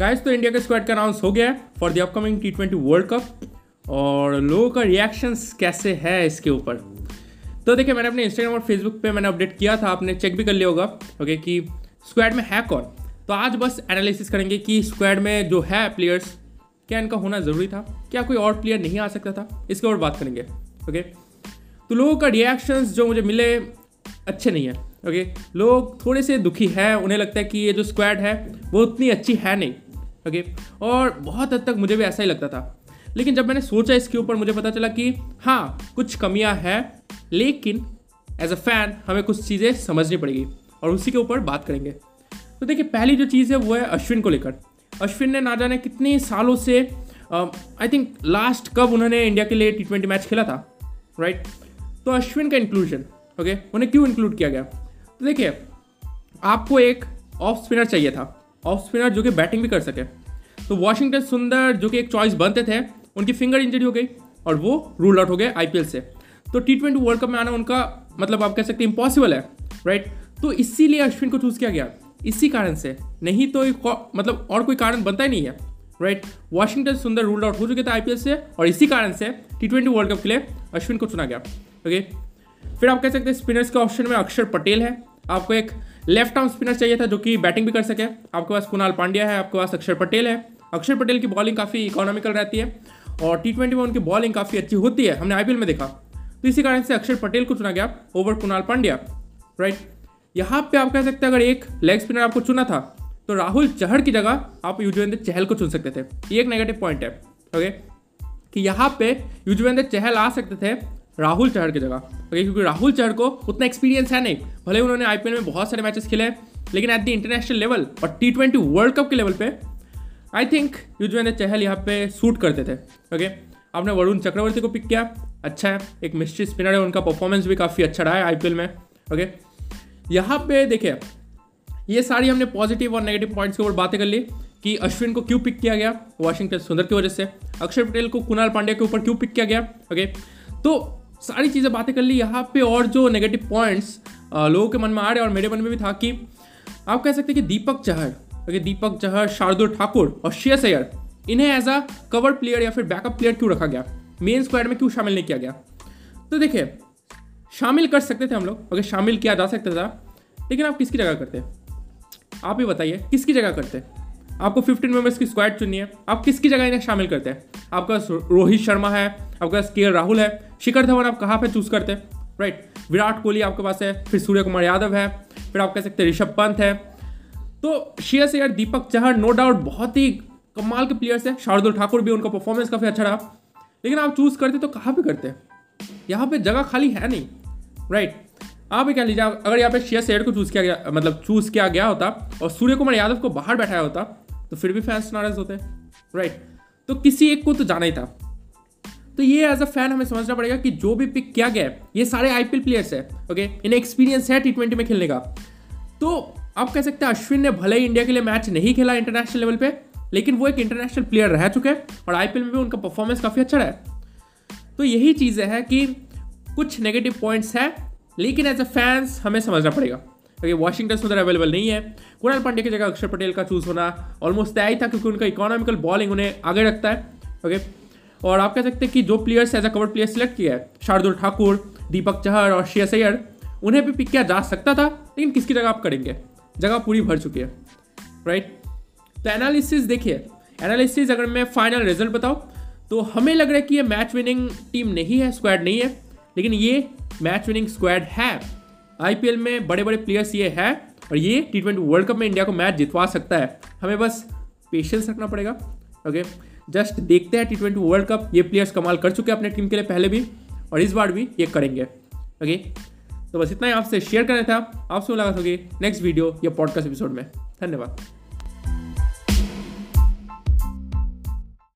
Guys तो India का squad का अनाउंस हो गया है for the upcoming T twenty World Cup और लोगों का रिएक्शंस कैसे है इसके ऊपर? तो देखिए, मैंने अपने इंस्टाग्राम और फेसबुक पे मैंने अपडेट किया था, आपने चेक भी कर लिया होगा ओके कि स्क्वाड में है कौन? तो आज बस एनालिसिस करेंगे कि स्क्वाड में जो है प्लेयर्स क्या इनका होना ज़रूरी था? क्या कोई और प्लेयर नहीं आ सकता था? इसके ऊपर बात करेंगे ओके तो लोगों का रिएक्शंस जो मुझे मिले, अच्छे नहीं है ओके लोग थोड़े से दुखी है, उन्हें लगता है कि ये जो स्क्वाड है, वो उतनी अच्छी है नहीं। ओके और बहुत हद तक मुझे भी ऐसा ही लगता था। लेकिन जब मैंने सोचा इसके ऊपर, मुझे पता चला कि हाँ कुछ कमियाँ हैं, लेकिन एज अ फ़ैन हमें कुछ चीज़ें समझनी पड़ेगी और उसी के ऊपर बात करेंगे। तो देखिए, पहली जो चीज़ है, वो है अश्विन को लेकर। अश्विन ने ना जाने कितने सालों से आई थिंक लास्ट कब उन्होंने इंडिया के लिए टी ट्वेंटी मैच खेला था राइट right? तो अश्विन का इंक्लूजन ओके okay? उन्हें क्यों इंक्लूड किया गया? तो देखिए, आपको एक ऑफ़ स्पिनर चाहिए था। ऑफ़ स्पिनर जो कि बैटिंग भी कर सके। तो वॉशिंगटन सुंदर जो कि एक चॉइस बनते थे, उनकी फिंगर इंजरी हो गई और वो रूल आउट हो गए आईपीएल से। तो टी ट्वेंटी वर्ल्ड कप में आना उनका मतलब आप कह सकते हैं इम्पॉसिबल है राइट तो इसीलिए अश्विन को चूज़ किया गया। इसी कारण से। नहीं तो मतलब और कोई कारण बनता ही नहीं है right Washington Sundar rule out हो चुके थे आईपीएल से और इसी कारण से टी ट्वेंटी वर्ल्ड कप के लिए अश्विन को चुना गया। ओके फिर आप कह सकते हैं स्पिनर्स के ऑप्शन में अक्षर पटेल है। आपको एक लेफ़्ट आर्म स्पिनर चाहिए था जो कि बैटिंग भी कर सके। आपके पास कुणाल पांड्या है, आपके पास अक्षर पटेल है। अक्षर पटेल की बॉलिंग काफ़ी इकोनॉमिकल रहती है और टी ट्वेंटी में उनकी बॉलिंग काफ़ी अच्छी होती है। हमने आईपीएल में देखा। तो इसी कारण से अक्षर पटेल को चुना गया ओवर कुणाल पांड्या राइट यहाँ पे आप कह सकते हैं, अगर एक लेग स्पिनर आपको चुना था तो राहुल चहर की जगह आप युजवेंद्र चहल को चुन सकते थे। ये एक नेगेटिव पॉइंट है ओके कि यहाँ पे युजवेंद्र चहल आ सकते थे राहुल चहर की जगह ओके क्योंकि राहुल चहर को उतना एक्सपीरियंस है नहीं। भले उन्होंने आईपीएल में बहुत सारे मैचेस खेले लेकिन एट द इंटरनेशनल लेवल और टी ट्वेंटी वर्ल्ड कप के लेवल पे आई थिंक युजवेंद्र चहल यहाँ पे सूट करते थे ओके आपने वरुण चक्रवर्ती को पिक किया अच्छा है। एक मिस्ट्री स्पिनर है, उनका परफॉर्मेंस भी काफ़ी अच्छा रहा है आईपीएल में ओके यहाँ पे देखिए, ये सारी हमने पॉजिटिव और नेगेटिव पॉइंट्स के ऊपर बातें कर ली कि अश्विन को क्यों पिक किया गया वॉशिंगटन सुंदर की वजह से। अक्षर पटेल को कुणाल पांड्या के ऊपर क्यों पिक किया गया ओके तो सारी चीज़ें बातें कर ली। यहाँ पे और जो नेगेटिव पॉइंट्स लोगों के मन में आ रहे और मेरे मन में भी था कि आप कह सकते हैं कि दीपक चहर ओके, दीपक चहर शार्दुल ठाकुर और शेयर सैयर इन्हें एज अ कवर प्लेयर या फिर बैकअप प्लेयर क्यों रखा गया? मेन स्क्वाड में क्यों शामिल नहीं किया गया? तो देखिए, शामिल कर सकते थे हम लोग अगर शामिल किया जा सकता था, लेकिन आप किसकी जगह करते आप ही बताइए, किसकी जगह करते आपको 15 मेंबर्स की स्क्वाड चुननी है। आप किसकी जगह इन्हें शामिल करते हैं? आपका रोहित शर्मा है, आपके पास के राहुल है। शिखर धवन आप कहाँ पर चूज़ करते हैं? राइट विराट कोहली आपके पास है, फिर सूर्य कुमार यादव है, फिर आप कह सकते हैं ऋषभ पंत है। तो शेयर से यार, दीपक चहर नो डाउट बहुत ही कमाल के प्लेयर्स है। शार्दुल ठाकुर भी, उनका परफॉर्मेंस काफ़ी अच्छा रहा। लेकिन आप चूज़ करते तो कहाँ पे करते हैं? यहाँ पे जगह खाली है नहीं। राइट आप ही कह लीजिए, अगर यहाँ पे शेयर सेयर को चूज़ किया गया मतलब चूज़ किया गया होता और सूर्य कुमार यादव को बाहर बैठाया होता तो फिर भी फैंस नाराज़ होते हैं राइट तो किसी एक को तो जाना ही था। तो ये एज अ फ़ैन हमें समझना पड़ेगा कि जो भी पिक किया गया है, ये सारे आईपीएल प्लेयर्स है ओके इन्हें एक्सपीरियंस है टी में खेलने का। तो आप कह सकते हैं अश्विन ने भले ही इंडिया के लिए मैच नहीं खेला इंटरनेशनल लेवल पे, लेकिन वो एक इंटरनेशनल प्लेयर रह चुके हैं और आईपीएल में भी उनका परफॉर्मेंस काफ़ी अच्छा रहा है। तो यही चीज़ें हैं कि कुछ नेगेटिव पॉइंट्स है, लेकिन एज अ फैंस हमें समझना पड़ेगा। क्योंकि वॉशिंगटन सुंदर अवेलेबल नहीं है। कुणाल पांडे की जगह अक्षर पटेल का चूज़ होना ऑलमोस्ट तय था क्योंकि उनका इकोनॉमिकल बॉलिंग उन्हें आगे रखता है। ओके और आप कह सकते हैं कि जो players as a cover player select किया है, शार्दुल ठाकुर, दीपक चहर और श्रेय सैयर उन्हें भी पिक किया जा सकता था, लेकिन किसकी जगह आप करेंगे? जगह पूरी भर चुकी है। राइट तो एनालिसिस देखिए एनालिसिस अगर मैं फाइनल रिज़ल्ट बताऊँ तो हमें लग रहा है कि ये मैच विनिंग टीम नहीं है स्क्वाड नहीं है, लेकिन ये मैच विनिंग स्क्वाड है। आईपीएल में बड़े बड़े प्लेयर्स ये है और ये टी ट्वेंटी वर्ल्ड कप में इंडिया को मैच जितवा सकता है। हमें बस पेशेंस रखना पड़ेगा ओके जस्ट देखते हैं टी ट्वेंटी वर्ल्ड कप ये प्लेयर्स कमाल कर चुके हैं अपने टीम के लिए पहले भी और इस बार भी ये करेंगे ओके तो बस इतना ही आपसे शेयर करना था। आपसे मुलाकात होगी नेक्स्ट वीडियो या पॉडकास्ट एपिसोड में। धन्यवाद।